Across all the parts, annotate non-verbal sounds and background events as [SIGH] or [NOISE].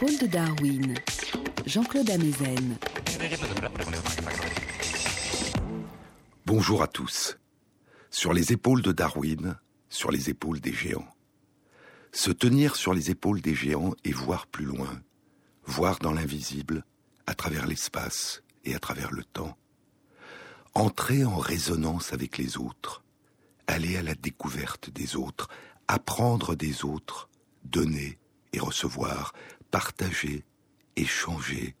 De Darwin, Jean-Claude Amezen. Bonjour à tous. Sur les épaules de Darwin, sur les épaules des géants. Se tenir sur les épaules des géants et voir plus loin, voir dans l'invisible, à travers l'espace et à travers le temps. Entrer en résonance avec les autres, aller à la découverte des autres, apprendre des autres, donner et recevoir, partager, échanger,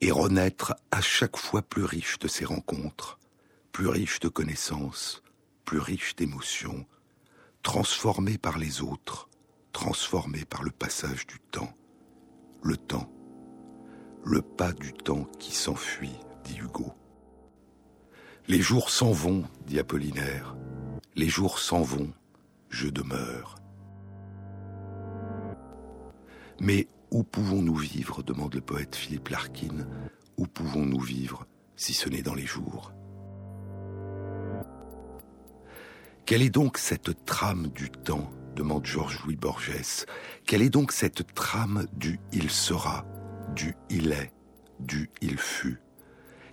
et renaître à chaque fois plus riche de ces rencontres, plus riche de connaissances, plus riche d'émotions, transformé par les autres, transformé par le passage du temps. Le temps. Le pas du temps qui s'enfuit, dit Hugo. Les jours s'en vont, dit Apollinaire. Les jours s'en vont, je demeure. Mais où pouvons-nous vivre? demande le poète Philippe Larkin. Où pouvons-nous vivre si ce n'est dans les jours? Quelle est donc cette trame du temps? demande Georges-Louis Borges. Quelle est donc cette trame du il sera, du il est, du il fut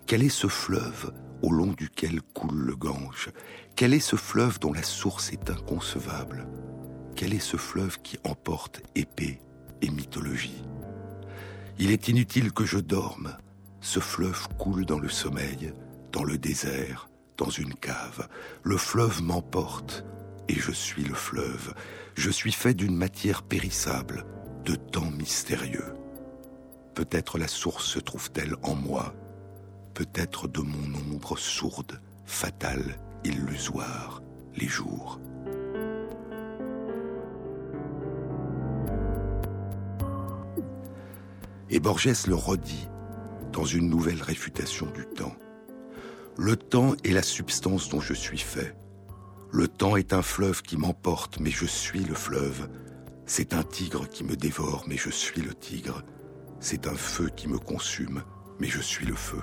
Quel est ce fleuve au long duquel coule le Gange? Quel est ce fleuve dont la source est inconcevable? Quel est ce fleuve qui emporte épée? Et mythologie Il est inutile que je dorme. Ce fleuve coule dans le sommeil, dans le désert, dans une cave. Le fleuve m'emporte et je suis le fleuve. Je suis fait d'une matière périssable, de temps mystérieux. Peut-être la source se trouve-t-elle en moi, peut-être de mon ombre sourde, fatale, illusoire, les jours. Et Borges le redit dans une nouvelle réfutation du temps. Le temps est la substance dont je suis fait. Le temps est un fleuve qui m'emporte, mais je suis le fleuve. C'est un tigre qui me dévore, mais je suis le tigre. C'est un feu qui me consume, mais je suis le feu.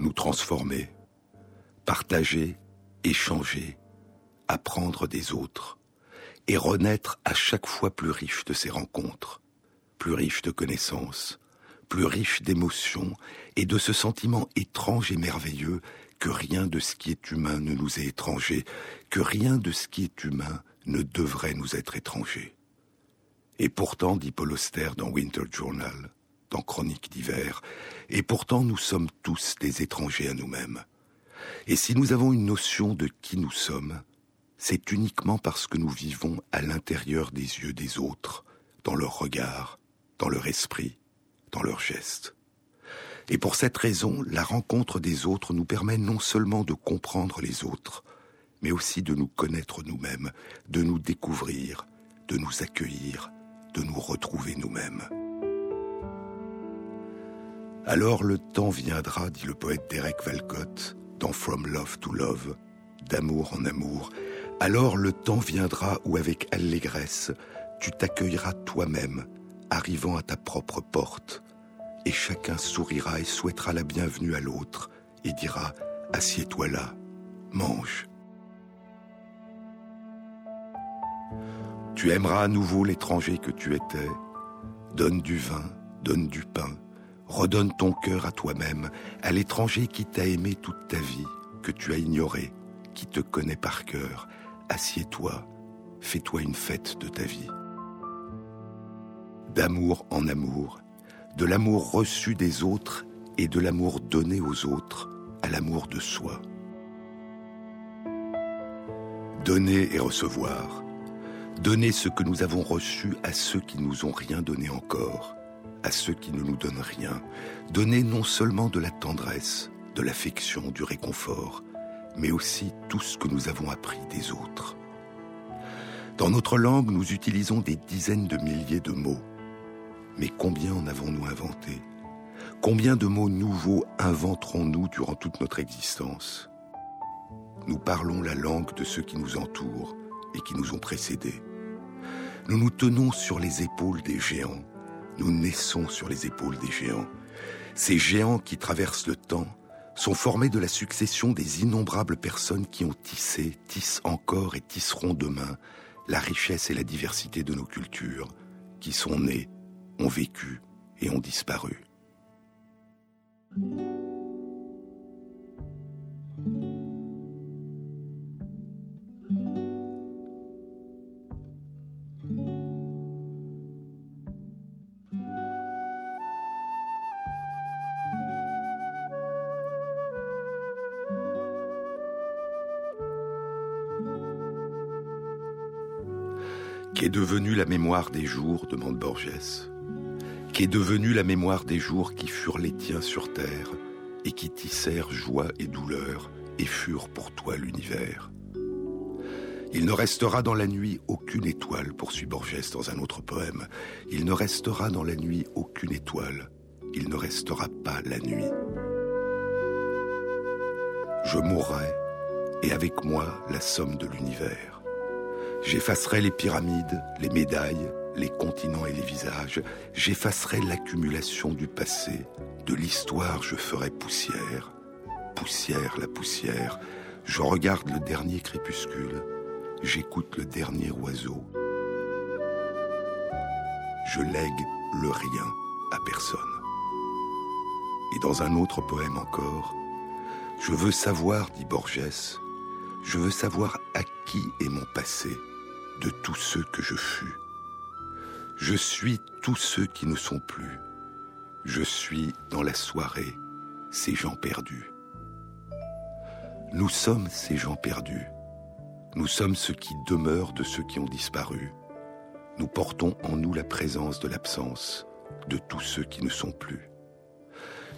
Nous transformer, partager, échanger, apprendre des autres, et renaître à chaque fois plus riche de ces rencontres, plus riche de connaissances, plus riche d'émotions et de ce sentiment étrange et merveilleux que rien de ce qui est humain ne nous est étranger, que rien de ce qui est humain ne devrait nous être étranger. Et pourtant, dit Paul Auster dans Winter Journal, dans Chronique d'hiver, et pourtant nous sommes tous des étrangers à nous-mêmes. Et si nous avons une notion de qui nous sommes, c'est uniquement parce que nous vivons à l'intérieur des yeux des autres, dans leur regard, dans leur esprit, dans leurs gestes. Et pour cette raison, la rencontre des autres nous permet non seulement de comprendre les autres, mais aussi de nous connaître nous-mêmes, de nous découvrir, de nous accueillir, de nous retrouver nous-mêmes. Alors le temps viendra, dit le poète Derek Walcott, dans From Love to Love, d'amour en amour, alors le temps viendra où avec allégresse, tu t'accueilleras toi-même, arrivant à ta propre porte, et chacun sourira et souhaitera la bienvenue à l'autre, et dira, assieds-toi là, mange. Tu aimeras à nouveau l'étranger que tu étais, donne du vin, donne du pain, redonne ton cœur à toi-même, à l'étranger qui t'a aimé toute ta vie, que tu as ignoré, qui te connaît par cœur, assieds-toi, fais-toi une fête de ta vie. D'amour en amour, de l'amour reçu des autres et de l'amour donné aux autres à l'amour de soi. Donner et recevoir. Donner ce que nous avons reçu à ceux qui nous ont rien donné encore, à ceux qui ne nous donnent rien. Donner non seulement de la tendresse, de l'affection, du réconfort, mais aussi tout ce que nous avons appris des autres. Dans notre langue, nous utilisons des dizaines de milliers de mots. Mais combien en avons-nous inventé? Combien de mots nouveaux inventerons-nous durant toute notre existence? Nous parlons la langue de ceux qui nous entourent et qui nous ont précédés. Nous nous tenons sur les épaules des géants. Nous naissons sur les épaules des géants. Ces géants qui traversent le temps sont formés de la succession des innombrables personnes qui ont tissé, tissent encore et tisseront demain la richesse et la diversité de nos cultures, qui sont nées, ont vécu et ont disparu. Qu'est devenue la mémoire des jours demande Borges. Qu'est devenue la mémoire des jours qui furent les tiens sur terre et qui tissèrent joie et douleur et furent pour toi l'univers Il ne restera dans la nuit aucune étoile, poursuit Borges dans un autre poème. Il ne restera dans la nuit aucune étoile. Il ne restera pas la nuit. Je mourrai et avec moi la somme de l'univers. J'effacerai les pyramides, les médailles, les continents et les visages. J'effacerai l'accumulation du passé. De l'histoire, je ferai poussière. Poussière, la poussière. Je regarde le dernier crépuscule. J'écoute le dernier oiseau. Je lègue le rien à personne. Et dans un autre poème encore, Je veux savoir, dit Borges, je veux savoir à qui est mon passé de tous ceux que je fus. Je suis tous ceux qui ne sont plus. Je suis dans la soirée ces gens perdus. Nous sommes ces gens perdus. Nous sommes ceux qui demeurent de ceux qui ont disparu. Nous portons en nous la présence de l'absence de tous ceux qui ne sont plus.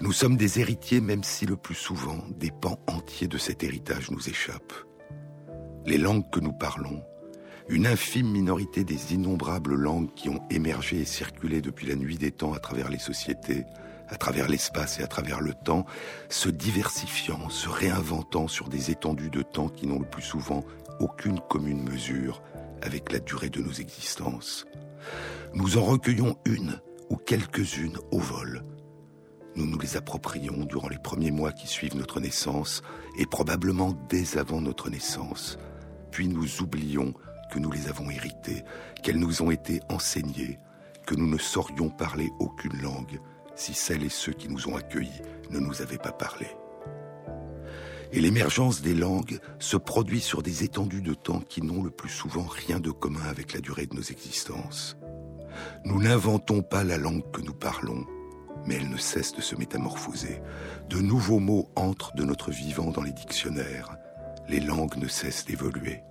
Nous sommes des héritiers même si le plus souvent des pans entiers de cet héritage nous échappent. Les langues que nous parlons, une infime minorité des innombrables langues qui ont émergé et circulé depuis la nuit des temps à travers les sociétés, à travers l'espace et à travers le temps, se diversifiant, se réinventant sur des étendues de temps qui n'ont le plus souvent aucune commune mesure avec la durée de nos existences. Nous en recueillons une ou quelques-unes au vol. Nous nous les approprions durant les premiers mois qui suivent notre naissance et probablement dès avant notre naissance. Puis nous oublions que nous les avons héritées, qu'elles nous ont été enseignées, que nous ne saurions parler aucune langue si celles et ceux qui nous ont accueillis ne nous avaient pas parlé. Et l'émergence des langues se produit sur des étendues de temps qui n'ont le plus souvent rien de commun avec la durée de nos existences. Nous n'inventons pas la langue que nous parlons, mais elle ne cesse de se métamorphoser. De nouveaux mots entrent de notre vivant dans les dictionnaires. Les langues ne cessent d'évoluer.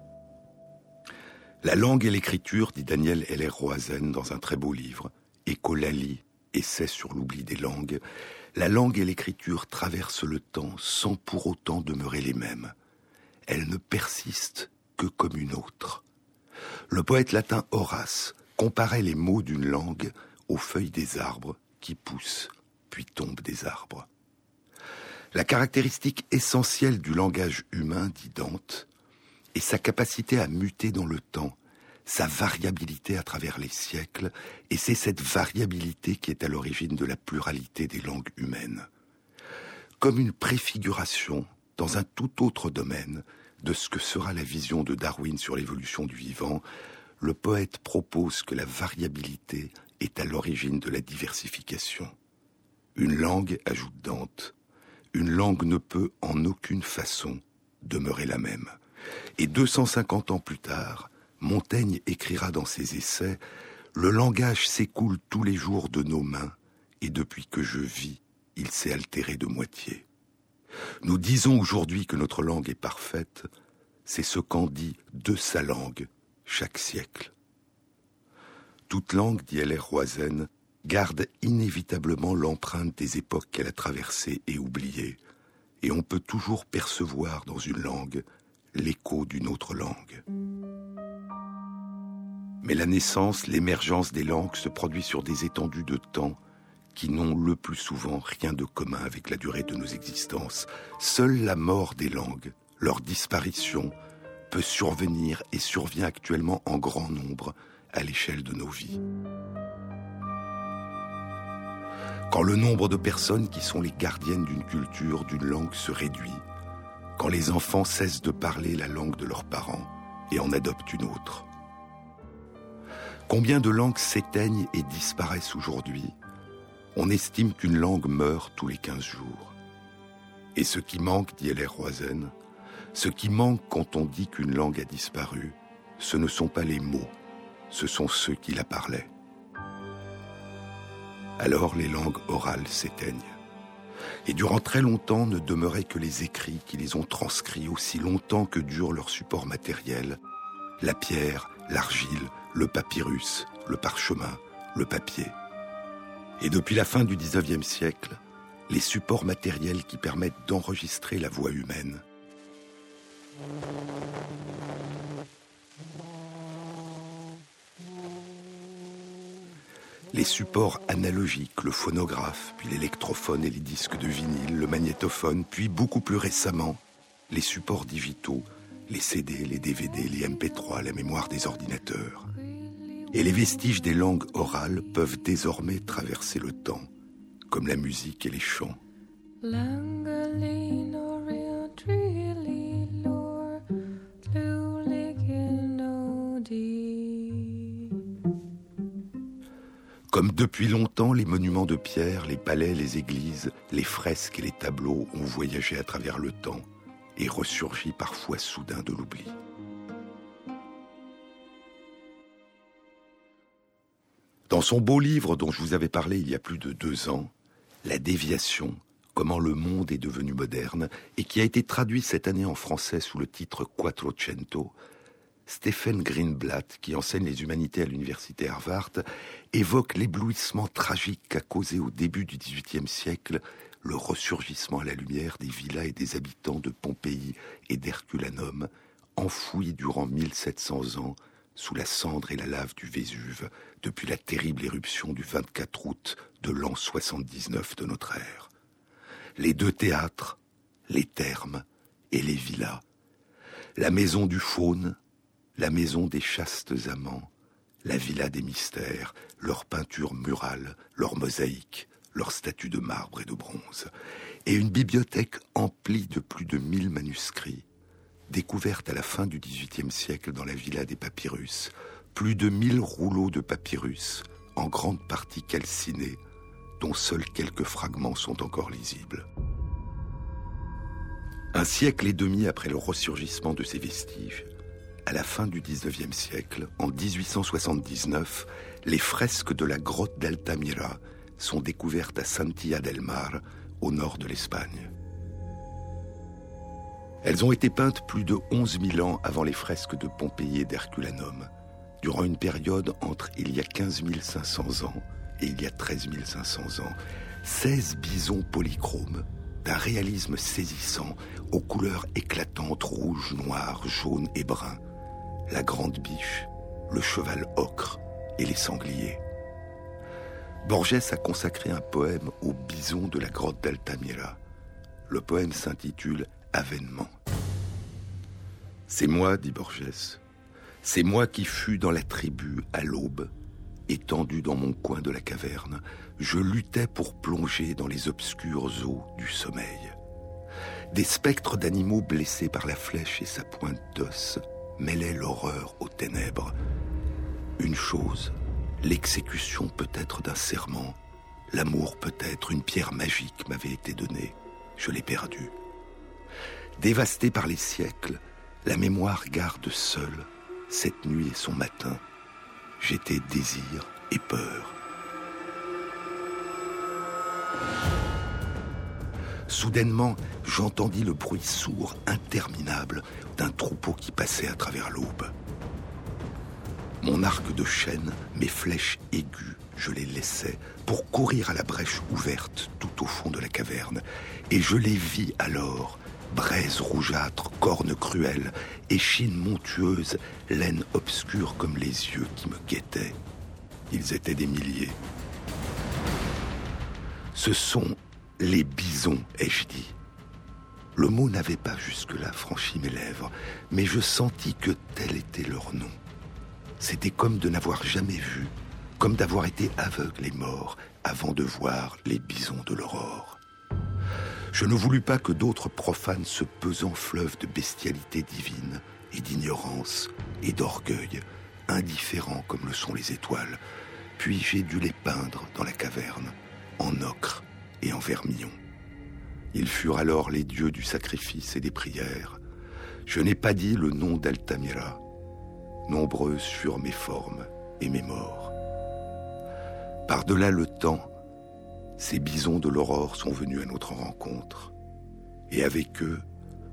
La langue et l'écriture, dit Daniel Heller Roazen dans un très beau livre, Écolali, essai sur l'oubli des langues, la langue et l'écriture traversent le temps sans pour autant demeurer les mêmes. Elles ne persistent que comme une autre. Le poète latin Horace comparait les mots d'une langue aux feuilles des arbres qui poussent puis tombent des arbres. La caractéristique essentielle du langage humain, dit Dante, et sa capacité à muter dans le temps, sa variabilité à travers les siècles, et c'est cette variabilité qui est à l'origine de la pluralité des langues humaines. Comme une préfiguration, dans un tout autre domaine, de ce que sera la vision de Darwin sur l'évolution du vivant, le poète propose que la variabilité est à l'origine de la diversification. Une langue, ajoute Dante, une langue ne peut en aucune façon demeurer la même. Et 250 ans plus tard, Montaigne écrira dans ses essais Le langage s'écoule tous les jours de nos mains, et depuis que je vis, il s'est altéré de moitié. Nous disons aujourd'hui que notre langue est parfaite, c'est ce qu'en dit de sa langue chaque siècle. Toute langue, dit L.R. Roisen, garde inévitablement l'empreinte des époques qu'elle a traversées et oubliées, et on peut toujours percevoir dans une langue l'écho d'une autre langue. Mais la naissance, l'émergence des langues se produit sur des étendues de temps qui n'ont le plus souvent rien de commun avec la durée de nos existences. Seule la mort des langues, leur disparition, peut survenir et survient actuellement en grand nombre à l'échelle de nos vies. Quand le nombre de personnes qui sont les gardiennes d'une culture, d'une langue se réduit, quand les enfants cessent de parler la langue de leurs parents et en adoptent une autre. Combien de langues s'éteignent et disparaissent aujourd'hui? On estime qu'une langue meurt tous les 15 jours. Et ce qui manque, dit L.R. Roisen, ce qui manque quand on dit qu'une langue a disparu, ce ne sont pas les mots, ce sont ceux qui la parlaient. Alors les langues orales s'éteignent. Et durant très longtemps ne demeuraient que les écrits qui les ont transcrits aussi longtemps que dure leur support matériel, la pierre, l'argile, le papyrus, le parchemin, le papier. Et depuis la fin du XIXe siècle, les supports matériels qui permettent d'enregistrer la voix humaine. Les supports analogiques, le phonographe, puis l'électrophone et les disques de vinyle, le magnétophone, puis beaucoup plus récemment, les supports digitaux, les CD, les DVD, les MP3, la mémoire des ordinateurs. Et les vestiges des langues orales peuvent désormais traverser le temps, comme la musique et les chants. Comme depuis longtemps, les monuments de pierre, les palais, les églises, les fresques et les tableaux ont voyagé à travers le temps et ressurgi parfois soudain de l'oubli. Dans son beau livre dont je vous avais parlé il y a plus de deux ans, La déviation, comment le monde est devenu moderne, et qui a été traduit cette année en français sous le titre Quattrocento, Stephen Greenblatt, qui enseigne les humanités à l'université Harvard, évoque l'éblouissement tragique qu'a causé au début du XVIIIe siècle le ressurgissement à la lumière des villas et des habitants de Pompéi et d'Herculanum, enfouis durant 1700 ans sous la cendre et la lave du Vésuve depuis la terrible éruption du 24 août de l'an 79 de notre ère. Les deux théâtres, les thermes et les villas, la maison du faune, la maison des chastes amants, la villa des mystères, leurs peintures murales, leurs mosaïques, leurs statues de marbre et de bronze, et une bibliothèque emplie de plus de mille manuscrits, découverte à la fin du XVIIIe siècle dans la villa des papyrus, plus de mille rouleaux de papyrus, en grande partie calcinés, dont seuls quelques fragments sont encore lisibles. Un siècle et demi après le ressurgissement de ces vestiges, à la fin du XIXe siècle, en 1879, les fresques de la grotte d'Altamira sont découvertes à Santilla del Mar, au nord de l'Espagne. Elles ont été peintes plus de 11 000 ans avant les fresques de Pompéi et d'Herculanum, durant une période entre il y a 15 500 ans et il y a 13 500 ans. 16 bisons polychromes, d'un réalisme saisissant, aux couleurs éclatantes, rouge, noir, jaune et brun. La grande biche, le cheval ocre et les sangliers. Borges a consacré un poème au bison de la grotte d'Altamira. Le poème s'intitule Avènement. C'est moi, dit Borges, c'est moi qui fus dans la tribu à l'aube, étendu dans mon coin de la caverne, je luttais pour plonger dans les obscures eaux du sommeil. Des spectres d'animaux blessés par la flèche et sa pointe d'os mêlaient l'horreur aux ténèbres. Une chose, L'exécution peut-être d'un serment, l'amour peut-être, une pierre magique m'avait été donnée. Je l'ai perdue. Dévastée par les siècles, la mémoire garde seule cette nuit et son matin. J'étais désir et peur. Soudainement, j'entendis le bruit sourd, interminable, d'un troupeau qui passait à travers l'aube. Mon arc de chêne, mes flèches aiguës, je les laissais pour courir à la brèche ouverte tout au fond de la caverne. Et je les vis alors, braises rougeâtres, cornes cruelles, échines montueuses, laine obscure comme les yeux qui me guettaient. Ils étaient des milliers. Ce sont les bisons, ai-je dit. Le mot n'avait pas jusque-là franchi mes lèvres, mais je sentis que tel était leur nom. C'était comme de n'avoir jamais vu, comme d'avoir été aveugle et mort, avant de voir les bisons de l'aurore. Je ne voulus pas que d'autres profanent ce pesant fleuve de bestialité divine et d'ignorance et d'orgueil, indifférents comme le sont les étoiles, puis j'ai dû les peindre dans la caverne, en ocre et en vermillon. Ils furent alors les dieux du sacrifice et des prières. Je n'ai pas dit le nom d'Altamira. Nombreuses furent mes formes et mes morts. Par-delà le temps, ces bisons de l'aurore sont venus à notre rencontre, et avec eux,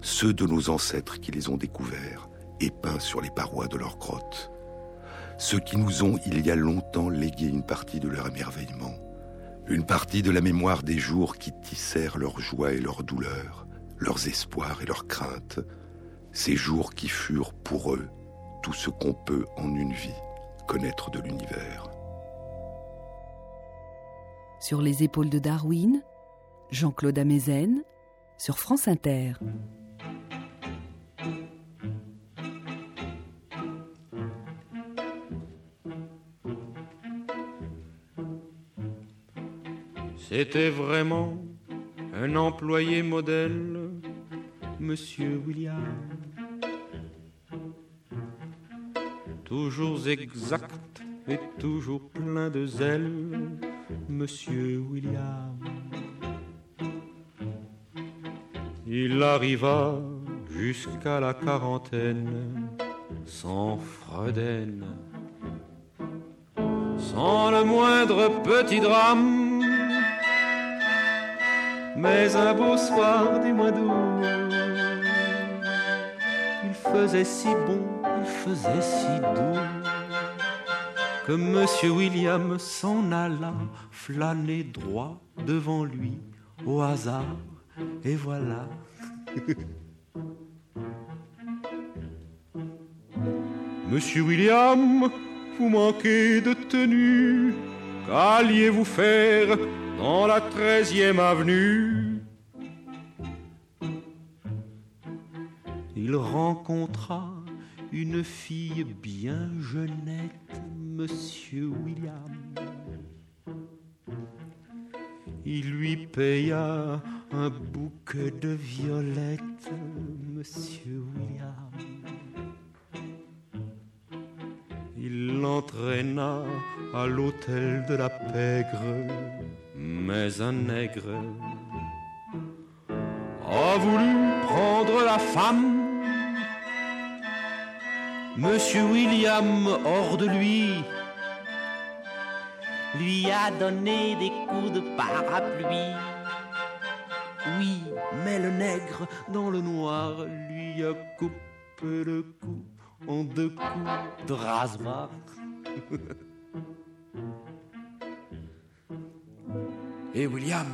ceux de nos ancêtres qui les ont découverts et peints sur les parois de leurs grottes, ceux qui nous ont il y a longtemps légué une partie de leur émerveillement, une partie de la mémoire des jours qui tissèrent leur joie et leur douleur, leurs espoirs et leurs craintes, ces jours qui furent pour eux tout ce qu'on peut en une vie connaître de l'univers. Sur les épaules de Darwin, Jean-Claude Amezen, sur France Inter. C'était vraiment un employé modèle, Monsieur William. Toujours exact et toujours plein de zèle, Monsieur William. Il arriva jusqu'à la quarantaine sans Freuden, sans le moindre petit drame. Mais un beau soir du mois d'août, il faisait si bon, il faisait si doux que Monsieur William s'en alla flâner droit devant lui au hasard, et voilà. [LAUGHS] Monsieur William, vous manquez de tenue, qu'alliez-vous faire dans la treizième avenue Il rencontra une fille bien jeunette, Monsieur William. Il lui paya un bouquet de violettes, Monsieur William. Il l'entraîna à l'hôtel de la pègre, mais un nègre a voulu prendre la femme. Monsieur William, hors de lui, lui a donné des coups de parapluie. Oui, mais le nègre dans le noir lui a coupé le cou en deux coups de rasoir. [LAUGHS] Et William,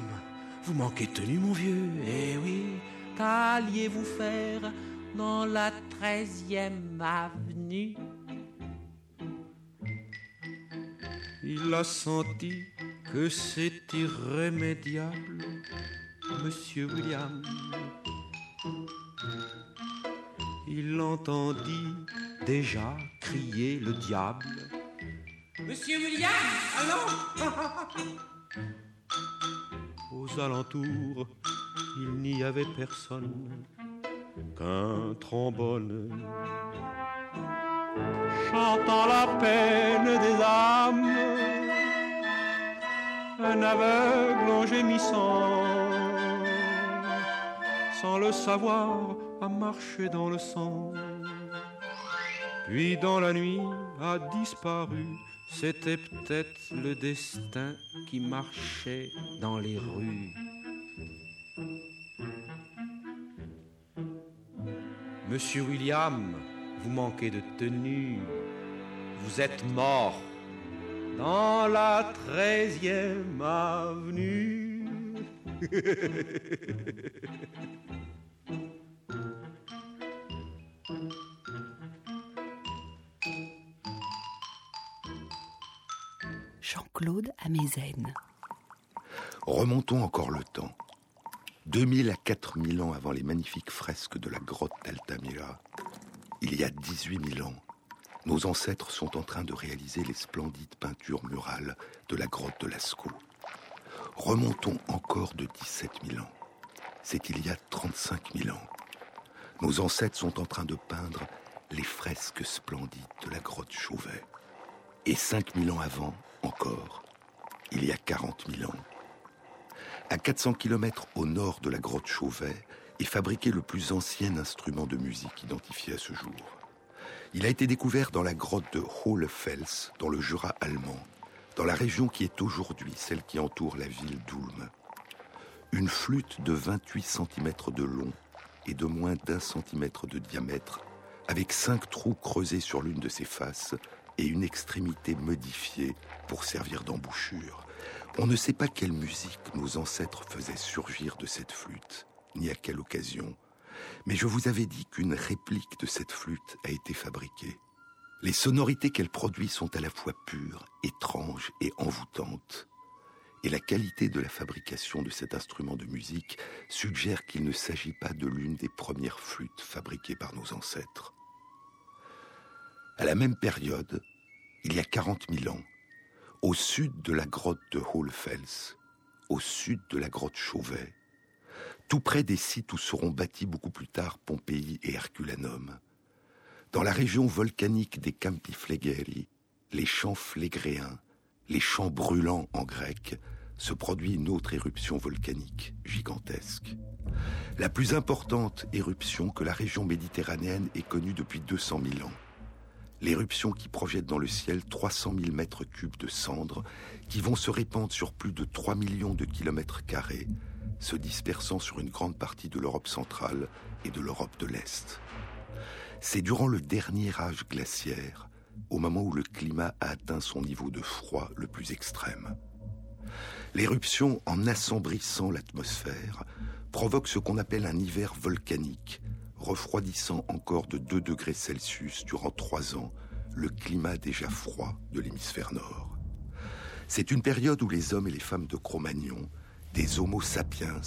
vous manquez de tenue, mon vieux. Eh oui, qu'alliez-vous faire dans la treizième avenue? Il a senti que c'est irrémédiable, Monsieur William. Il entendit déjà crier le diable. Monsieur William, allons [LAUGHS] alentours, il n'y avait personne qu'un trombone chantant la peine des âmes, un aveugle en gémissant, sans le savoir, a marché dans le sang. Puis dans la nuit a disparu, c'était peut-être le destin qui marchait dans les rues. Monsieur William, vous manquez de tenue, vous êtes mort dans la treizième avenue. [LAUGHS] Jean-Claude Amezen. Remontons encore le temps. 2000 à 4000 ans avant les magnifiques fresques de la grotte d'Altamira, il y a 18 000 ans, nos ancêtres sont en train de réaliser les splendides peintures murales de la grotte de Lascaux. Remontons encore de 17 000 ans. C'est il y a 35 000 ans. Nos ancêtres sont en train de peindre les fresques splendides de la grotte Chauvet. Et 5000 ans avant, encore, il y a 40 000 ans, à 400 km au nord de la grotte Chauvet, est fabriqué le plus ancien instrument de musique identifié à ce jour. Il a été découvert dans la grotte de Hohlefels, dans le Jura allemand, dans la région qui est aujourd'hui celle qui entoure la ville d'Ulm. Une flûte de 28 cm de long et de moins d'un centimètre de diamètre, avec cinq trous creusés sur l'une de ses faces et une extrémité modifiée pour servir d'embouchure. On ne sait pas quelle musique nos ancêtres faisaient surgir de cette flûte, ni à quelle occasion, mais je vous avais dit qu'une réplique de cette flûte a été fabriquée. Les sonorités qu'elle produit sont à la fois pures, étranges et envoûtantes. Et la qualité de la fabrication de cet instrument de musique suggère qu'il ne s'agit pas de l'une des premières flûtes fabriquées par nos ancêtres. À la même période, il y a 40 000 ans, au sud de la grotte de Hohlfels, au sud de la grotte Chauvet, tout près des sites où seront bâtis beaucoup plus tard Pompéi et Herculanum, dans la région volcanique des Campi Flegheri, les champs flégréens, les champs brûlants en grec, se produit une autre éruption volcanique gigantesque. La plus importante éruption que la région méditerranéenne ait connue depuis 200 000 ans. L'éruption qui projette dans le ciel 300 000 mètres cubes de cendres qui vont se répandre sur plus de 3 millions de kilomètres carrés, se dispersant sur une grande partie de l'Europe centrale et de l'Europe de l'Est. C'est durant le dernier âge glaciaire, au moment où le climat a atteint son niveau de froid le plus extrême. L'éruption, en assombrissant l'atmosphère, provoque ce qu'on appelle un hiver volcanique, refroidissant encore de 2 degrés Celsius durant trois ans le climat déjà froid de l'hémisphère nord. C'est une période où les hommes et les femmes de Cro-Magnon, des Homo sapiens,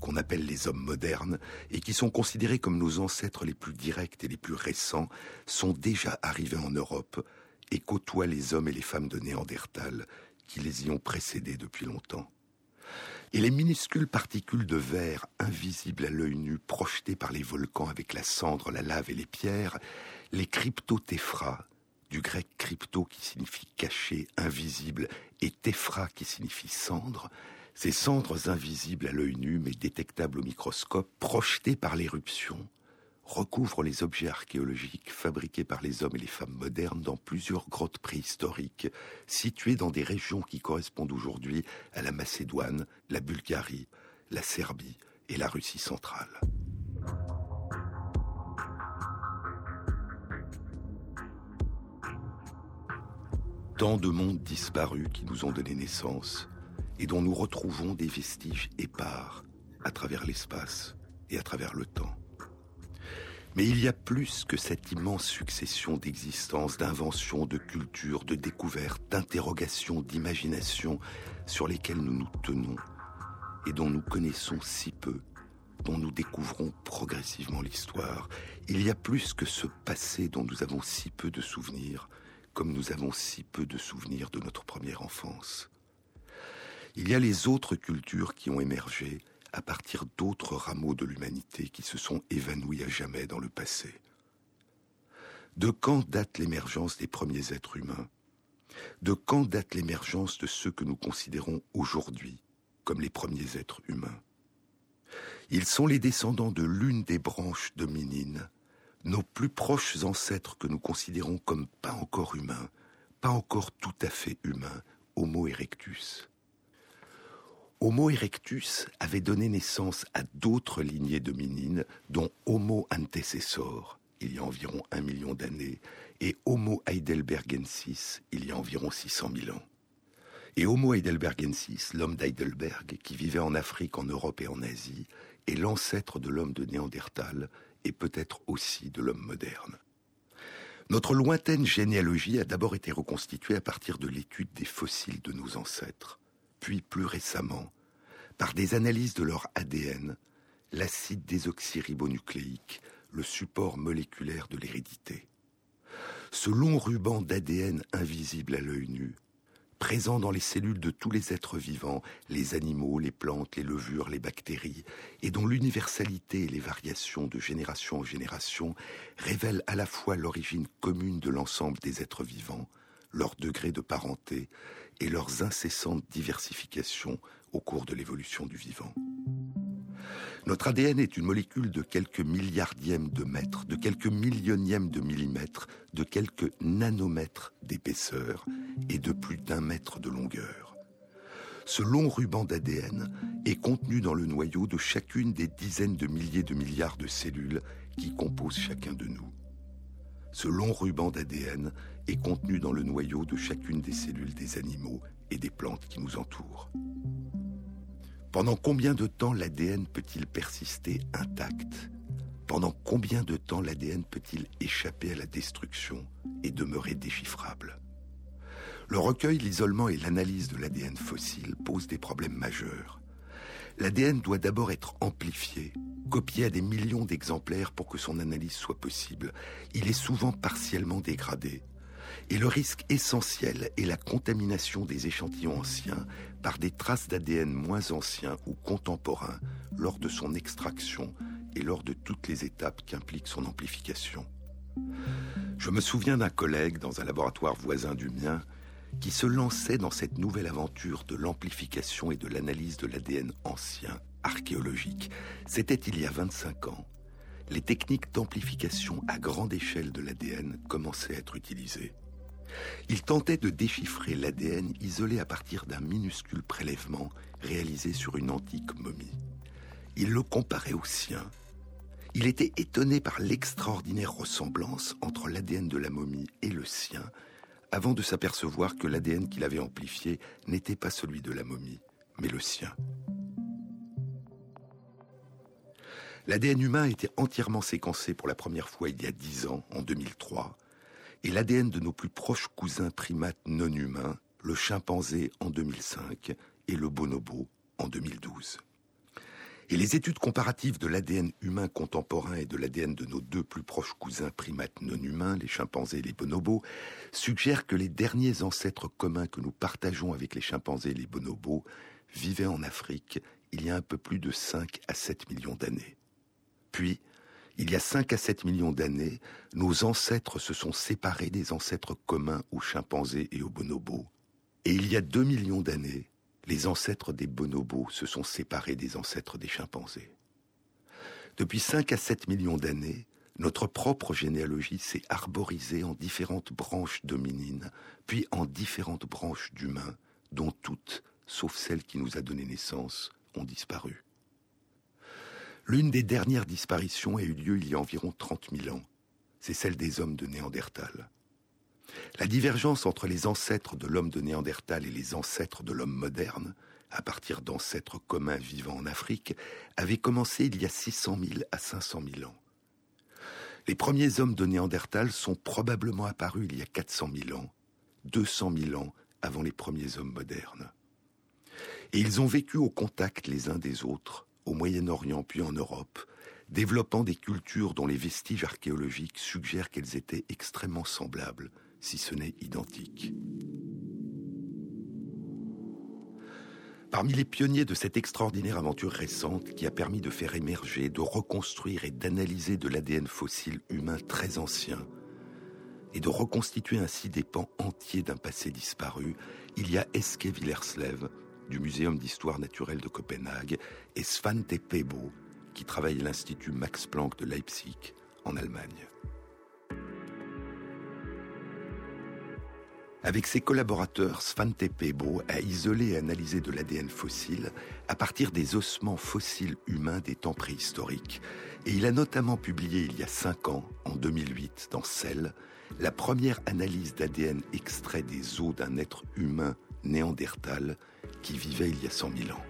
qu'on appelle les hommes modernes et qui sont considérés comme nos ancêtres les plus directs et les plus récents, sont déjà arrivés en Europe et côtoient les hommes et les femmes de Néandertal qui les y ont précédés depuis longtemps. Et les minuscules particules de verre invisibles à l'œil nu projetées par les volcans avec la cendre, la lave et les pierres, les cryptotéphras, du grec crypto qui signifie caché, invisible, et téphra qui signifie cendre, ces cendres invisibles à l'œil nu mais détectables au microscope, projetées par l'éruption, recouvrent les objets archéologiques fabriqués par les hommes et les femmes modernes dans plusieurs grottes préhistoriques situées dans des régions qui correspondent aujourd'hui à la Macédoine, la Bulgarie, la Serbie et la Russie centrale. Tant de mondes disparus qui nous ont donné naissance, et dont nous retrouvons des vestiges épars à travers l'espace et à travers le temps. Mais il y a plus que cette immense succession d'existences, d'inventions, de cultures, de découvertes, d'interrogations, d'imaginations sur lesquelles nous nous tenons et dont nous connaissons si peu, dont nous découvrons progressivement l'histoire. Il y a plus que ce passé dont nous avons si peu de souvenirs, comme nous avons si peu de souvenirs de notre première enfance. Il y a les autres cultures qui ont émergé à partir d'autres rameaux de l'humanité qui se sont évanouis à jamais dans le passé. De quand date l'émergence des premiers êtres humains? De quand date l'émergence de ceux que nous considérons aujourd'hui comme les premiers êtres humains? Ils sont les descendants de l'une des branches dominines, nos plus proches ancêtres que nous considérons comme pas encore humains, pas encore tout à fait humains, Homo erectus. Homo erectus avait donné naissance à d'autres lignées dominines, dont Homo antecessor, il y a environ un million d'années, et Homo heidelbergensis, il y a environ 600 000 ans. Et Homo heidelbergensis, l'homme d'Heidelberg, qui vivait en Afrique, en Europe et en Asie, est l'ancêtre de l'homme de Néandertal et peut-être aussi de l'homme moderne. Notre lointaine généalogie a d'abord été reconstituée à partir de l'étude des fossiles de nos ancêtres puis plus récemment, par des analyses de leur ADN, l'acide désoxyribonucléique, le support moléculaire de l'hérédité. Ce long ruban d'ADN invisible à l'œil nu présent dans les cellules de tous les êtres vivants, les animaux, les plantes, les levures, les bactéries, et dont l'universalité et les variations de génération en génération révèlent à la fois l'origine commune de l'ensemble des êtres vivants, leur degré de parenté et leurs incessantes diversifications au cours de l'évolution du vivant. Notre ADN est une molécule de quelques milliardièmes de mètres, de quelques millionièmes de millimètres, de quelques nanomètres d'épaisseur et de plus d'un mètre de longueur. Ce long ruban d'ADN est contenu dans le noyau de chacune des dizaines de milliers de milliards de cellules qui composent chacun de nous. Ce long ruban d'ADN est contenu dans le noyau de chacune des cellules des animaux et des plantes qui nous entourent. Pendant combien de temps l'ADN peut-il persister intact? Pendant combien de temps l'ADN peut-il échapper à la destruction et demeurer déchiffrable? Le recueil, l'isolement et l'analyse de l'ADN fossile posent des problèmes majeurs. L'ADN doit d'abord être amplifié, copié à des millions d'exemplaires pour que son analyse soit possible. Il est souvent partiellement dégradé, et le risque essentiel est la contamination des échantillons anciens par des traces d'ADN moins anciens ou contemporains lors de son extraction et lors de toutes les étapes qu'implique son amplification. Je me souviens d'un collègue dans un laboratoire voisin du mien qui se lançait dans cette nouvelle aventure de l'amplification et de l'analyse de l'ADN ancien, archéologique. C'était il y a 25 ans. Les techniques d'amplification à grande échelle de l'ADN commençaient à être utilisées. Il tentait de déchiffrer l'ADN isolé à partir d'un minuscule prélèvement réalisé sur une antique momie. Il le comparait au sien. Il était étonné par l'extraordinaire ressemblance entre l'ADN de la momie et le sien, avant de s'apercevoir que l'ADN qu'il avait amplifié n'était pas celui de la momie, mais le sien. L'ADN humain été entièrement séquencé pour la première fois il y a dix ans, en 2003, et l'ADN de nos plus proches cousins primates non humains, le chimpanzé en 2005 et le bonobo en 2012. Et les études comparatives de l'ADN humain contemporain et de l'ADN de nos deux plus proches cousins primates non humains, les chimpanzés et les bonobos, suggèrent que les derniers ancêtres communs que nous partageons avec les chimpanzés et les bonobos vivaient en Afrique il y a un peu plus de 5 à 7 millions d'années. Puis, il y a 5 à 7 millions d'années, nos ancêtres se sont séparés des ancêtres communs aux chimpanzés et aux bonobos. Et il y a 2 millions d'années, les ancêtres des bonobos se sont séparés des ancêtres des chimpanzés. Depuis 5 à 7 millions d'années, notre propre généalogie s'est arborisée en différentes branches dominines, puis en différentes branches d'humains, dont toutes, sauf celle qui nous a donné naissance, ont disparu. L'une des dernières disparitions a eu lieu il y a environ 30 000 ans. C'est celle des hommes de Néandertal. La divergence entre les ancêtres de l'homme de Néandertal et les ancêtres de l'homme moderne, à partir d'ancêtres communs vivant en Afrique, avait commencé il y a 600 000 à 500 000 ans. Les premiers hommes de Néandertal sont probablement apparus il y a 400 000 ans, 200 000 ans avant les premiers hommes modernes. Et ils ont vécu au contact les uns des autres, au Moyen-Orient puis en Europe, développant des cultures dont les vestiges archéologiques suggèrent qu'elles étaient extrêmement semblables, si ce n'est identiques. Parmi les pionniers de cette extraordinaire aventure récente qui a permis de faire émerger, de reconstruire et d'analyser de l'ADN fossile humain très ancien, et de reconstituer ainsi des pans entiers d'un passé disparu, il y a Eske Villerslev, du Muséum d'histoire naturelle de Copenhague, et Svante Pebo, qui travaille à l'Institut Max Planck de Leipzig, en Allemagne. Avec ses collaborateurs, Svante Pebo a isolé et analysé de l'ADN fossile à partir des ossements fossiles humains des temps préhistoriques. Et il a notamment publié il y a cinq ans, en 2008, dans Cell, la première analyse d'ADN extrait des os d'un être humain néandertal qui vivait il y a 100 000 ans.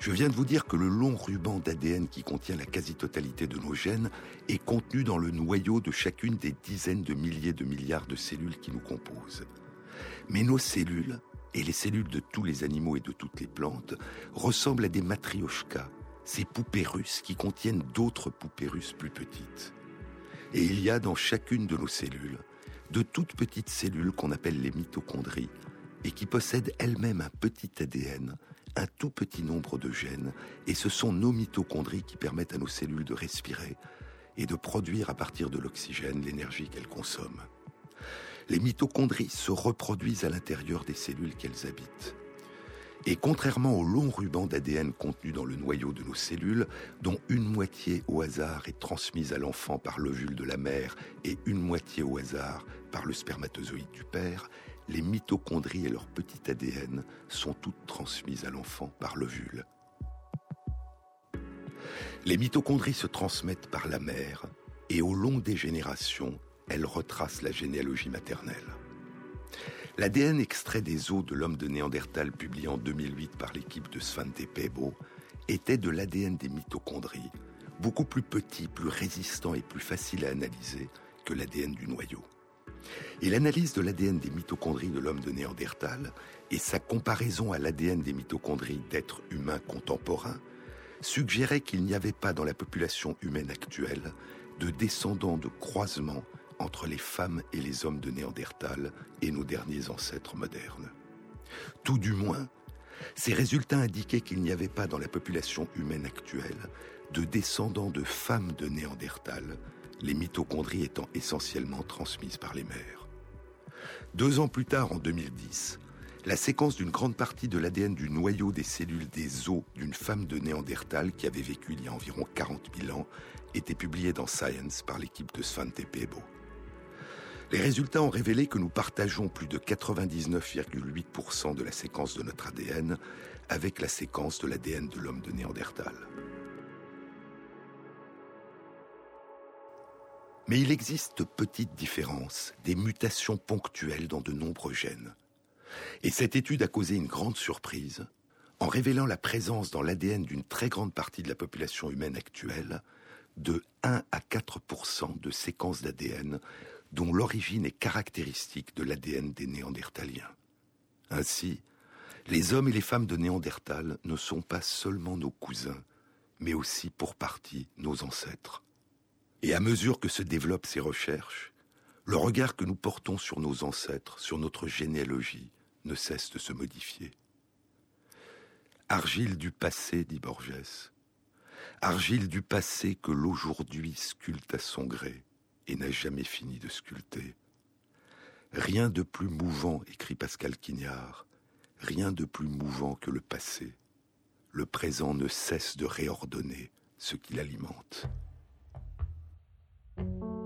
Je viens de vous dire que le long ruban d'ADN qui contient la quasi-totalité de nos gènes est contenu dans le noyau de chacune des dizaines de milliers de milliards de cellules qui nous composent. Mais nos cellules, et les cellules de tous les animaux et de toutes les plantes, ressemblent à des matrioshkas, ces poupées russes qui contiennent d'autres poupées russes plus petites. Et il y a dans chacune de nos cellules de toutes petites cellules qu'on appelle les mitochondries, et qui possède elle-même un petit ADN, un tout petit nombre de gènes, et ce sont nos mitochondries qui permettent à nos cellules de respirer et de produire à partir de l'oxygène l'énergie qu'elles consomment. Les mitochondries se reproduisent à l'intérieur des cellules qu'elles habitent. Et contrairement au long ruban d'ADN contenu dans le noyau de nos cellules, dont une moitié au hasard est transmise à l'enfant par l'ovule de la mère et une moitié au hasard par le spermatozoïde du père, les mitochondries et leur petit ADN sont toutes transmises à l'enfant par l'ovule. Les mitochondries se transmettent par la mère et au long des générations, elles retracent la généalogie maternelle. L'ADN extrait des os de l'homme de Néandertal publié en 2008 par l'équipe de Svante Pebo était de l'ADN des mitochondries, beaucoup plus petit, plus résistant et plus facile à analyser que l'ADN du noyau. Et l'analyse de l'ADN des mitochondries de l'homme de Néandertal et sa comparaison à l'ADN des mitochondries d'êtres humains contemporains suggérait qu'il n'y avait pas dans la population humaine actuelle de descendants de croisement entre les femmes et les hommes de Néandertal et nos derniers ancêtres modernes. Tout du moins, ces résultats indiquaient qu'il n'y avait pas dans la population humaine actuelle de descendants de femmes de Néandertal, les mitochondries étant essentiellement transmises par les mères. Deux ans plus tard, en 2010, la séquence d'une grande partie de l'ADN du noyau des cellules des os d'une femme de Néandertal qui avait vécu il y a environ 40 000 ans était publiée dans Science par l'équipe de Svante Pebo. Les résultats ont révélé que nous partageons plus de 99,8% de la séquence de notre ADN avec la séquence de l'ADN de l'homme de Néandertal. Mais il existe de petites différences, des mutations ponctuelles dans de nombreux gènes. Et cette étude a causé une grande surprise en révélant la présence dans l'ADN d'une très grande partie de la population humaine actuelle de 1 à 4% de séquences d'ADN dont l'origine est caractéristique de l'ADN des Néandertaliens. Ainsi, les hommes et les femmes de Néandertal ne sont pas seulement nos cousins, mais aussi pour partie nos ancêtres. Et à mesure que se développent ces recherches, le regard que nous portons sur nos ancêtres, sur notre généalogie, ne cesse de se modifier. Argile du passé, dit Borges, argile du passé que l'aujourd'hui sculpte à son gré, et n'a jamais fini de sculpter. Rien de plus mouvant, écrit Pascal Quignard, rien de plus mouvant que le passé. Le présent ne cesse de réordonner ce qui Thank you.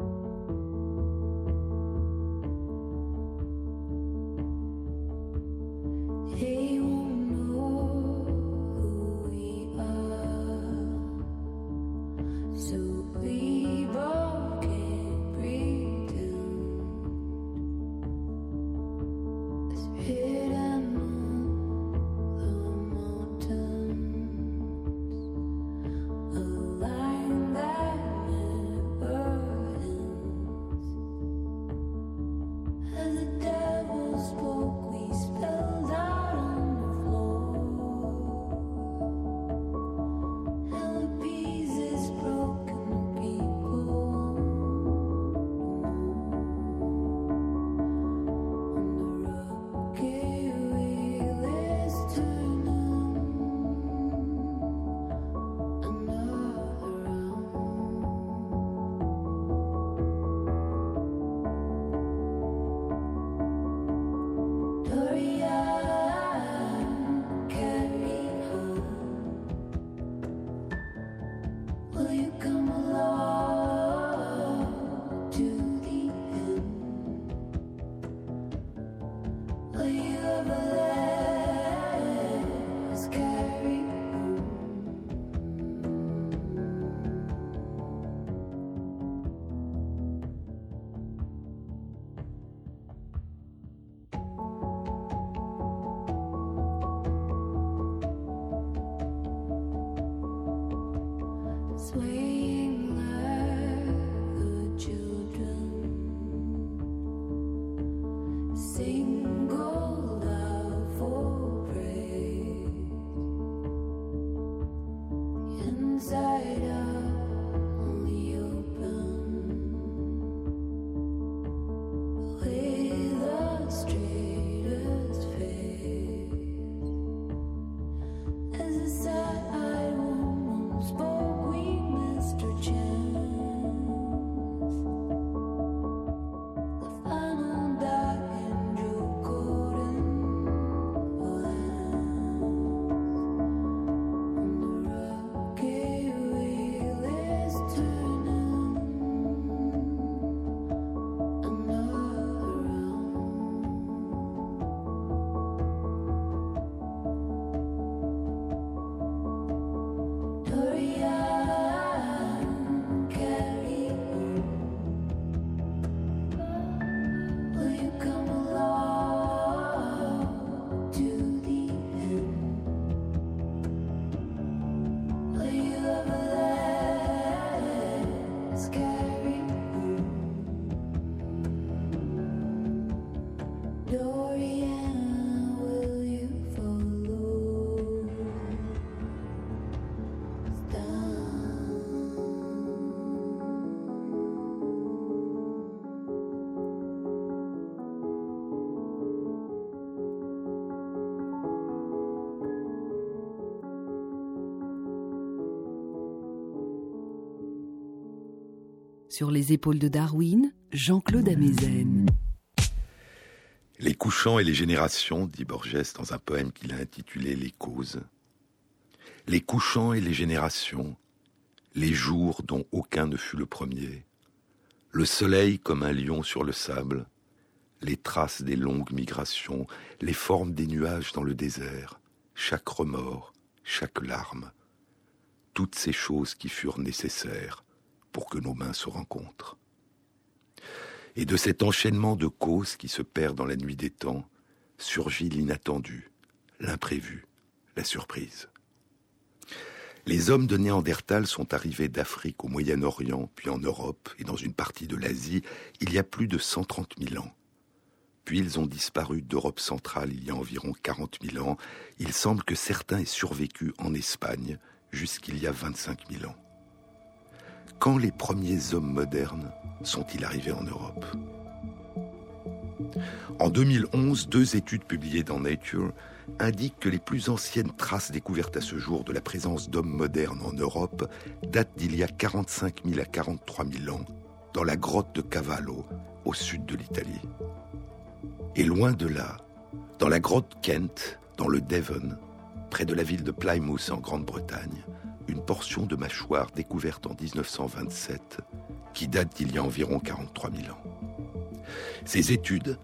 Les épaules de Darwin, Jean-Claude. Les couchants et les générations, dit Borges dans un poème qu'il a intitulé Les causes. Les couchants et les générations, les jours dont aucun ne fut le premier, le soleil comme un lion sur le sable, les traces des longues migrations, les formes des nuages dans le désert, chaque remords, chaque larme, toutes ces choses qui furent nécessaires pour que nos mains se rencontrent. Et de cet enchaînement de causes qui se perd dans la nuit des temps, surgit l'inattendu, l'imprévu, la surprise. Les hommes de Néandertal sont arrivés d'Afrique au Moyen-Orient, puis en Europe et dans une partie de l'Asie, il y a plus de 130 000 ans. Puis ils ont disparu d'Europe centrale il y a environ 40 000 ans. Il semble que certains aient survécu en Espagne jusqu'il y a 25 000 ans. Quand les premiers hommes modernes sont-ils arrivés en Europe En 2011, deux études publiées dans Nature indiquent que les plus anciennes traces découvertes à ce jour de la présence d'hommes modernes en Europe datent d'il y a 45 000 à 43 000 ans, dans la grotte de Cavallo, au sud de l'Italie. Et loin de là, dans la grotte Kent, dans le Devon, près de la ville de Plymouth en Grande-Bretagne, une portion de mâchoire découverte en 1927 qui date d'il y a environ 43 000 ans. Ces études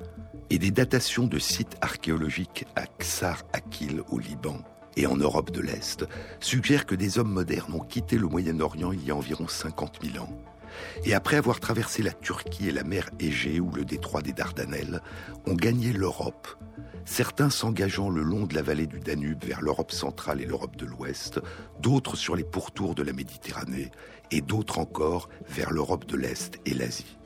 et des datations de sites archéologiques à Ksar Akil au Liban et en Europe de l'Est suggèrent que des hommes modernes ont quitté le Moyen-Orient il y a environ 50 000 ans et après avoir traversé la Turquie et la mer Égée ou le détroit des Dardanelles, ont gagné l'Europe, certains s'engageant le long de la vallée du Danube vers l'Europe centrale et l'Europe de l'Ouest, d'autres sur les pourtours de la Méditerranée, et d'autres encore vers l'Europe de l'Est et l'Asie.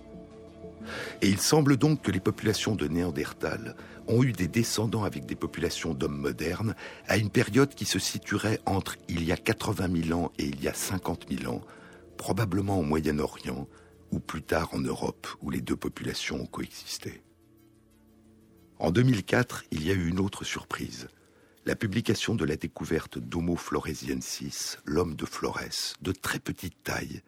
Et il semble donc que les populations de Néandertal ont eu des descendants avec des populations d'hommes modernes à une période qui se situerait entre il y a 80 000 ans et il y a 50 000 ans, probablement au Moyen-Orient ou plus tard en Europe où les deux populations ont coexisté. En 2004, il y a eu une autre surprise. La publication de la découverte d'Homo floresiensis, l'homme de Flores, de très petite taille,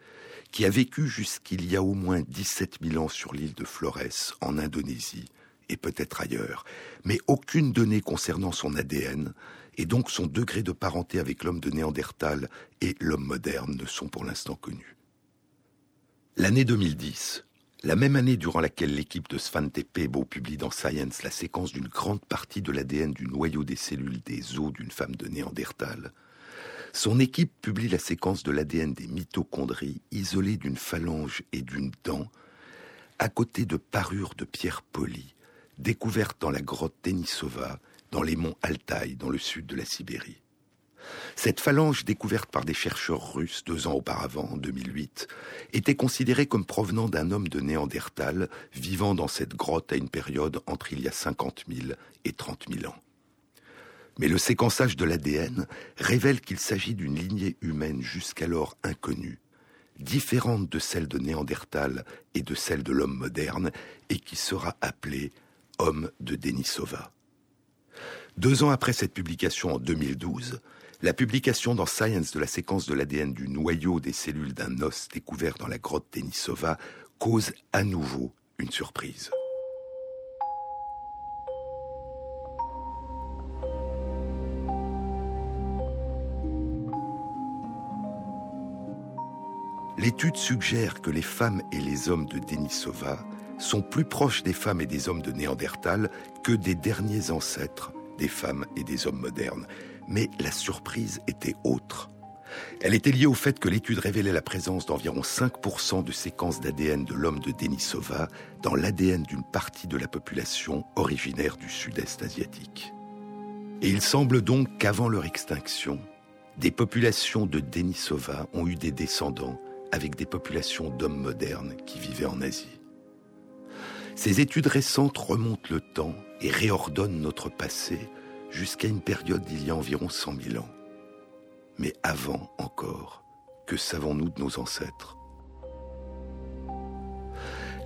qui a vécu jusqu'il y a au moins 17 000 ans sur l'île de Flores, en Indonésie, et peut-être ailleurs, mais aucune donnée concernant son ADN, et donc son degré de parenté avec l'homme de Néandertal et l'homme moderne ne sont pour l'instant connus. L'année 2010, la même année durant laquelle l'équipe de Svante Pebo publie dans Science la séquence d'une grande partie de l'ADN du noyau des cellules des os d'une femme de Néandertal, son équipe publie la séquence de l'ADN des mitochondries isolées d'une phalange et d'une dent, à côté de parures de pierres polies, découvertes dans la grotte Denisova, dans les monts Altaï, dans le sud de la Sibérie. Cette phalange découverte par des chercheurs russes deux ans auparavant, en 2008, était considérée comme provenant d'un homme de Néandertal vivant dans cette grotte à une période entre il y a 50 000 et 30 000 ans. Mais le séquençage de l'ADN révèle qu'il s'agit d'une lignée humaine jusqu'alors inconnue, différente de celle de Néandertal et de celle de l'homme moderne, et qui sera appelée homme de Denisova. Deux ans après cette publication en 2012, la publication dans Science de la séquence de l'ADN du noyau des cellules d'un os découvert dans la grotte Denisova cause à nouveau une surprise. L'étude suggère que les femmes et les hommes de Denisova sont plus proches des femmes et des hommes de Néandertal que des derniers ancêtres des femmes et des hommes modernes. Mais la surprise était autre. Elle était liée au fait que l'étude révélait la présence d'environ 5% de séquences d'ADN de l'homme de Denisova dans l'ADN d'une partie de la population originaire du sud-est asiatique. Et il semble donc qu'avant leur extinction, des populations de Denisova ont eu des descendants avec des populations d'hommes modernes qui vivaient en Asie. Ces études récentes remontent le temps et réordonnent notre passé jusqu'à une période d'il y a environ 100 000 ans. Mais avant encore, que savons-nous de nos ancêtres?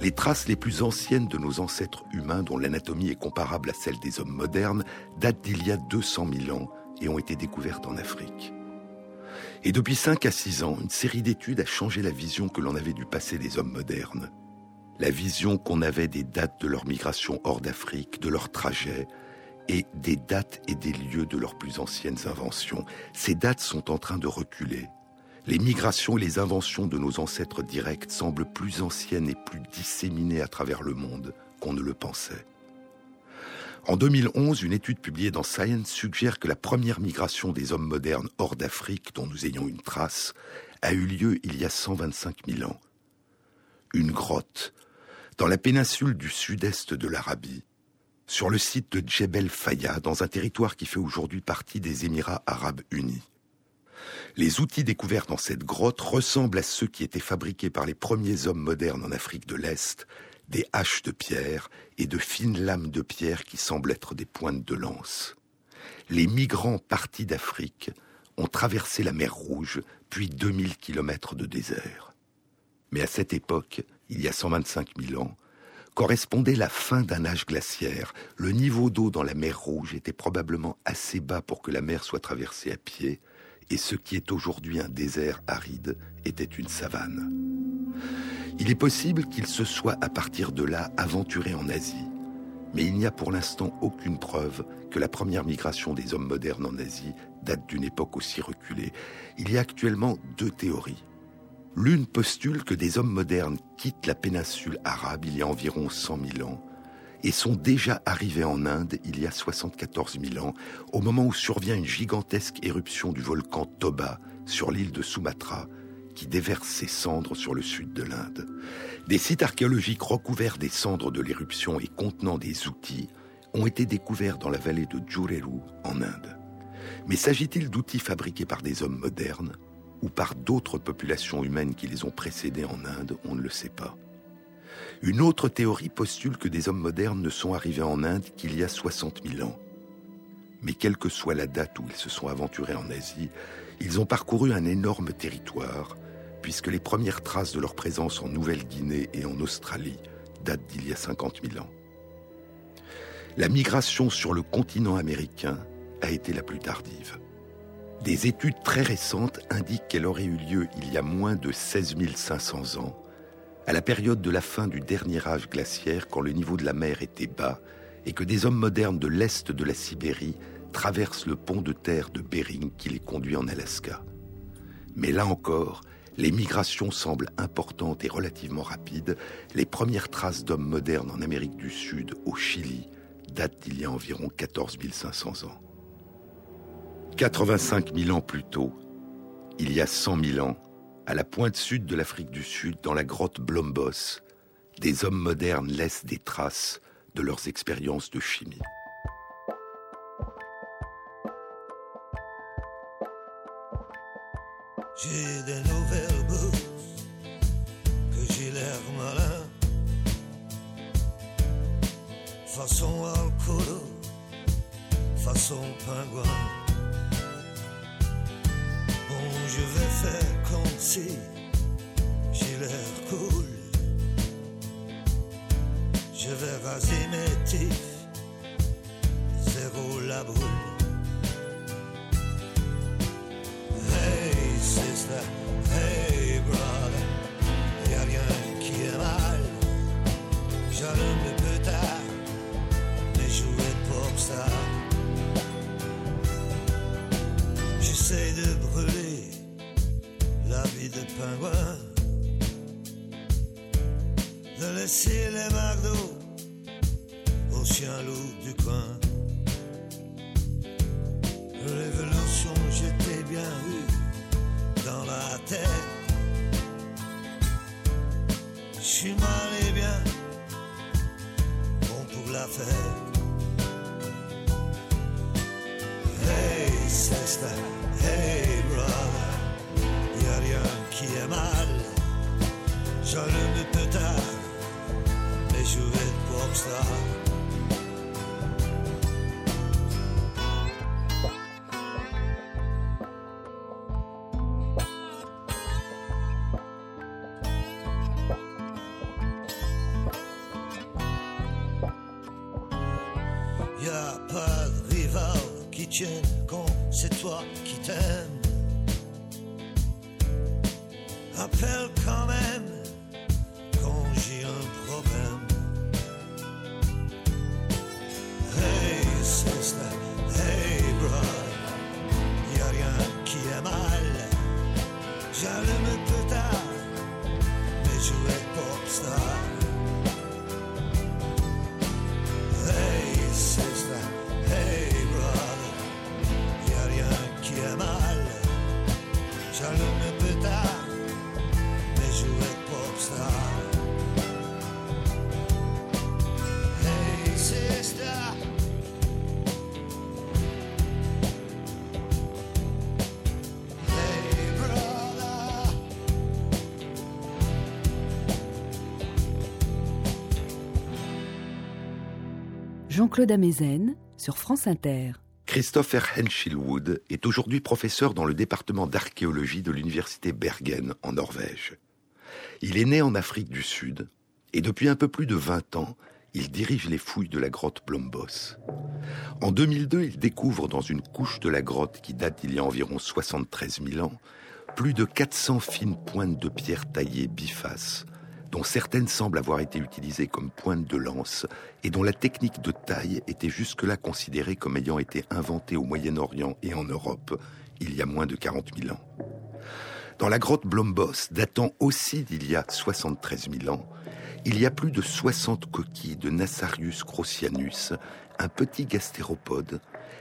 Les traces les plus anciennes de nos ancêtres humains, dont l'anatomie est comparable à celle des hommes modernes, datent d'il y a 200 000 ans et ont été découvertes en Afrique. Et depuis 5 à 6 ans, une série d'études a changé la vision que l'on avait du passé des hommes modernes. La vision qu'on avait des dates de leur migration hors d'Afrique, de leur trajet, et des dates et des lieux de leurs plus anciennes inventions. Ces dates sont en train de reculer. Les migrations et les inventions de nos ancêtres directs semblent plus anciennes et plus disséminées à travers le monde qu'on ne le pensait. En 2011, une étude publiée dans Science suggère que la première migration des hommes modernes hors d'Afrique, dont nous ayons une trace, a eu lieu il y a 125 000 ans. Une grotte, dans la péninsule du sud-est de l'Arabie, sur le site de Djebel Faya, dans un territoire qui fait aujourd'hui partie des Émirats arabes unis. Les outils découverts dans cette grotte ressemblent à ceux qui étaient fabriqués par les premiers hommes modernes en Afrique de l'Est, des haches de pierre et de fines lames de pierre qui semblent être des pointes de lance. Les migrants partis d'Afrique ont traversé la mer Rouge, puis 2000 kilomètres de désert. Mais à cette époque, il y a 125 000 ans, correspondait la fin d'un âge glaciaire. Le niveau d'eau dans la mer Rouge était probablement assez bas pour que la mer soit traversée à pied, et ce qui est aujourd'hui un désert aride était une savane. Il est possible qu'il se soit à partir de là aventuré en Asie, mais il n'y a pour l'instant aucune preuve que la première migration des hommes modernes en Asie date d'une époque aussi reculée. Il y a actuellement deux théories. L'une postule que des hommes modernes quittent la péninsule arabe il y a environ 100 000 ans et sont déjà arrivés en Inde il y a 74 000 ans, au moment où survient une gigantesque éruption du volcan Toba sur l'île de Sumatra, qui déverse ses cendres sur le sud de l'Inde. Des sites archéologiques recouverts des cendres de l'éruption et contenant des outils ont été découverts dans la vallée de Jureru en Inde. Mais s'agit-il d'outils fabriqués par des hommes modernes? Ou par d'autres populations humaines qui les ont précédés en Inde, on ne le sait pas. Une autre théorie postule que des hommes modernes ne sont arrivés en Inde qu'il y a 60 000 ans. Mais quelle que soit la date où ils se sont aventurés en Asie, ils ont parcouru un énorme territoire, puisque les premières traces de leur présence en Nouvelle-Guinée et en Australie datent d'il y a 50 000 ans. La migration sur le continent américain a été la plus tardive. Des études très récentes indiquent qu'elle aurait eu lieu il y a moins de 16 500 ans, à la période de la fin du dernier âge glaciaire quand le niveau de la mer était bas et que des hommes modernes de l'est de la Sibérie traversent le pont de terre de Bering qui les conduit en Alaska. Mais là encore, les migrations semblent importantes et relativement rapides. Les premières traces d'hommes modernes en Amérique du Sud, au Chili, datent d'il y a environ 14 500 ans. 85 000 ans plus tôt, il y a 100 000 ans, à la pointe sud de l'Afrique du Sud, dans la grotte Blombos, des hommes modernes laissent des traces de leurs expériences de chimie. J'ai des nouvelles que j'ai l'air malin. Façon alcool, façon pingouin comme si j'ai l'air cool. Je vais raser mes tifs, zéro la boule. Hey, sister, hey, brother qui est mal. J'allume peu tard, mais je vais être popstar. Jean-Claude Amezen sur France Inter. Christopher Henschelwood est aujourd'hui professeur dans le département d'archéologie de l'université Bergen en Norvège. Il est né en Afrique du Sud et depuis un peu plus de 20 ans, il dirige les fouilles de la grotte Blombos. En 2002, il découvre dans une couche de la grotte qui date d'il y a environ 73 000 ans, plus de 400 fines pointes de pierre taillées bifaces, dont certaines semblent avoir été utilisées comme pointes de lance et dont la technique de taille était jusque-là considérée comme ayant été inventée au Moyen-Orient et en Europe il y a moins de 40 000 ans. Dans la grotte Blombos, datant aussi d'il y a 73 000 ans, il y a plus de 60 coquilles de Nassarius crocianus, un petit gastéropode,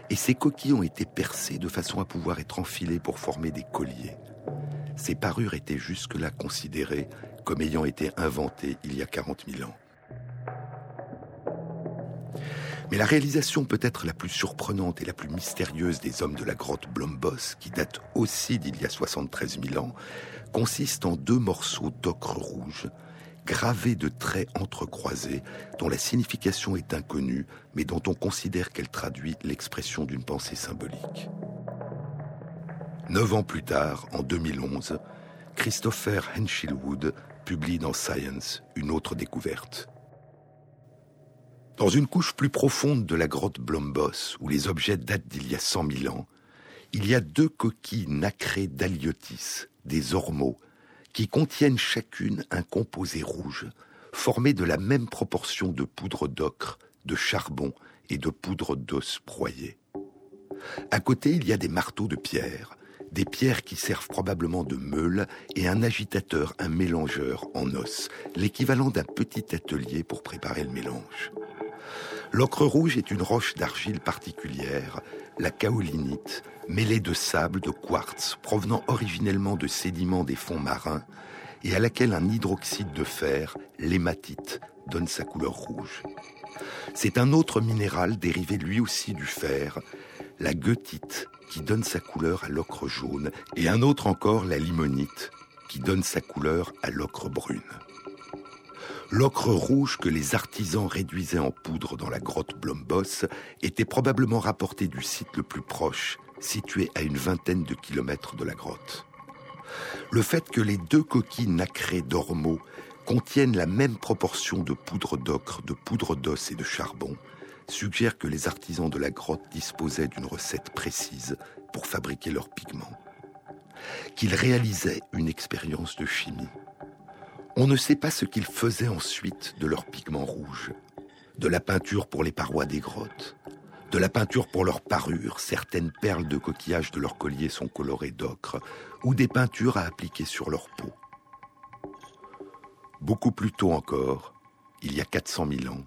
et ces coquilles ont été percées de façon à pouvoir être enfilées pour former des colliers. Ces parures étaient jusque-là considérées comme ayant été inventées il y a 40 000 ans. Mais la réalisation peut-être la plus surprenante et la plus mystérieuse des hommes de la grotte Blombos, qui date aussi d'il y a 73 000 ans, consiste en deux morceaux d'ocre rouge, gravés de traits entrecroisés, dont la signification est inconnue, mais dont on considère qu'elle traduit l'expression d'une pensée symbolique. Neuf ans plus tard, en 2011, Christopher Henschelwood publie dans Science une autre découverte. Dans une couche plus profonde de la grotte Blombos, où les objets datent d'il y a 100 000 ans, il y a deux coquilles nacrées d'Aliotis, des ormeaux, qui contiennent chacune un composé rouge, formé de la même proportion de poudre d'ocre, de charbon et de poudre d'os broyée. À côté, il y a des marteaux de pierre, des pierres qui servent probablement de meule et un agitateur, un mélangeur en os, l'équivalent d'un petit atelier pour préparer le mélange. L'ocre rouge est une roche d'argile particulière, la kaolinite, mêlée de sable, de quartz, provenant originellement de sédiments des fonds marins, et à laquelle un hydroxyde de fer, l'hématite, donne sa couleur rouge. C'est un autre minéral dérivé lui aussi du fer, la goethite, qui donne sa couleur à l'ocre jaune, et un autre encore, la limonite, qui donne sa couleur à l'ocre brune. L'ocre rouge que les artisans réduisaient en poudre dans la grotte Blombos était probablement rapporté du site le plus proche, situé à une vingtaine de kilomètres de la grotte. Le fait que les deux coquilles nacrées d'ormeaux contiennent la même proportion de poudre d'ocre, de poudre d'os et de charbon suggère que les artisans de la grotte disposaient d'une recette précise pour fabriquer leurs pigments, qu'ils réalisaient une expérience de chimie. On ne sait pas ce qu'ils faisaient ensuite de leurs pigments rouges, de la peinture pour les parois des grottes, de la peinture pour leurs parures, certaines perles de coquillage de leur collier sont colorées d'ocre, ou des peintures à appliquer sur leur peau. Beaucoup plus tôt encore, il y a 400 000 ans,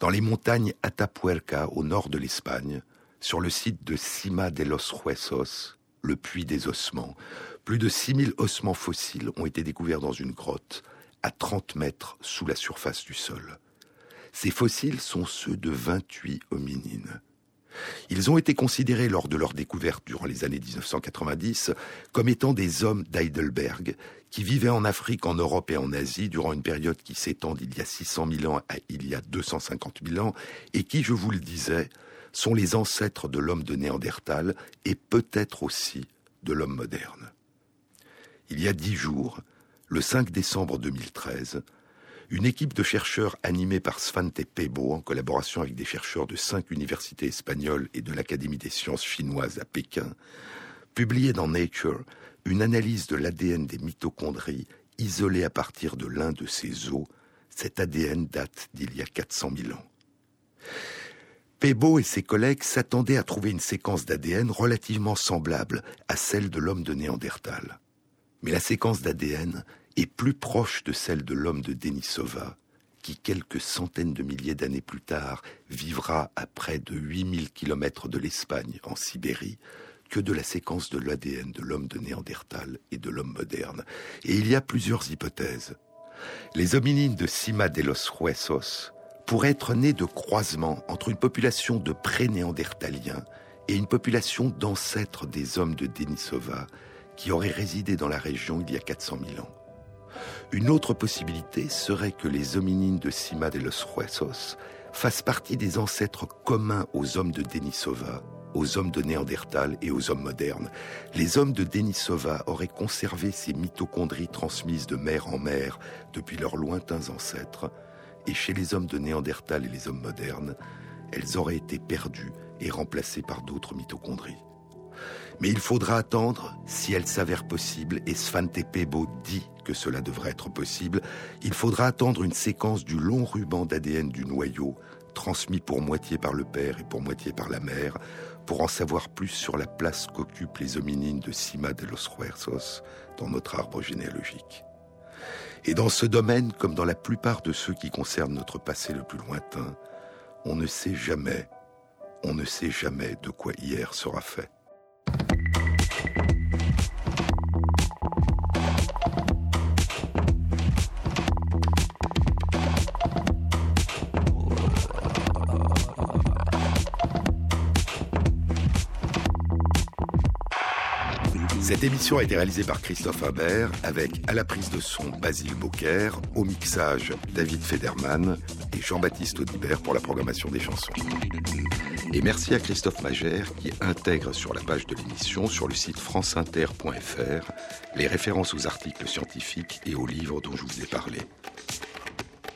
dans les montagnes Atapuerca au nord de l'Espagne, sur le site de Cima de los Huesos, le puits des ossements, plus de 6000 ossements fossiles ont été découverts dans une grotte, à 30 mètres sous la surface du sol. Ces fossiles sont ceux de 28 hominines. Ils ont été considérés lors de leur découverte durant les années 1990 comme étant des hommes d'Heidelberg qui vivaient en Afrique, en Europe et en Asie durant une période qui s'étend d'il y a 600 000 ans à il y a 250 000 ans et qui, je vous le disais, sont les ancêtres de l'homme de Néandertal et peut-être aussi de l'homme moderne. Il y a dix jours, le 5 décembre 2013, une équipe de chercheurs animée par Svante Pebo, en collaboration avec des chercheurs de cinq universités espagnoles et de l'Académie des sciences chinoises à Pékin, publiait dans Nature une analyse de l'ADN des mitochondries isolée à partir de l'un de ces os. Cet ADN date d'il y a 400 000 ans. Pebo et ses collègues s'attendaient à trouver une séquence d'ADN relativement semblable à celle de l'homme de Néandertal. Mais la séquence d'ADN est plus proche de celle de l'homme de Denisova, qui quelques centaines de milliers d'années plus tard vivra à près de 8000 kilomètres de l'Espagne, en Sibérie, que de la séquence de l'ADN de l'homme de Néandertal et de l'homme moderne. Et il y a plusieurs hypothèses. Les hominines de Cima de los Huesos pourraient être nés de croisements entre une population de pré-néandertaliens et une population d'ancêtres des hommes de Denisova qui auraient résidé dans la région il y a 400 000 ans. Une autre possibilité serait que les hominines de Cima de los Huesos fassent partie des ancêtres communs aux hommes de Denisova, aux hommes de Néandertal et aux hommes modernes. Les hommes de Denisova auraient conservé ces mitochondries transmises de mère en mère depuis leurs lointains ancêtres, et chez les hommes de Néandertal et les hommes modernes, elles auraient été perdues et remplacées par d'autres mitochondries. Mais il faudra attendre si elle s'avère possible, et Svante Pebo dit que cela devrait être possible, il faudra attendre une séquence du long ruban d'ADN du noyau, transmis pour moitié par le père et pour moitié par la mère, pour en savoir plus sur la place qu'occupent les hominines de Cima de los Huersos dans notre arbre généalogique. Et dans ce domaine, comme dans la plupart de ceux qui concernent notre passé le plus lointain, on ne sait jamais, on ne sait jamais de quoi hier sera fait. Cette émission a été réalisée par Christophe Imbert avec à la prise de son Basile Beaucaire, au mixage David Federman et Jean-Baptiste Audibert pour la programmation des chansons. Et merci à Christophe Magère qui intègre sur la page de l'émission sur le site franceinter.fr les références aux articles scientifiques et aux livres dont je vous ai parlé.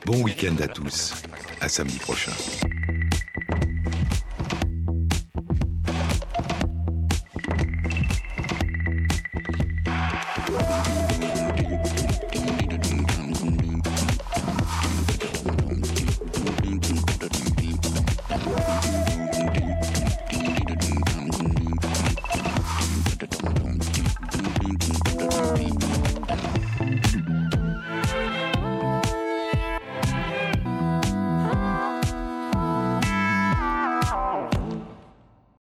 Bon week-end à tous, à samedi prochain.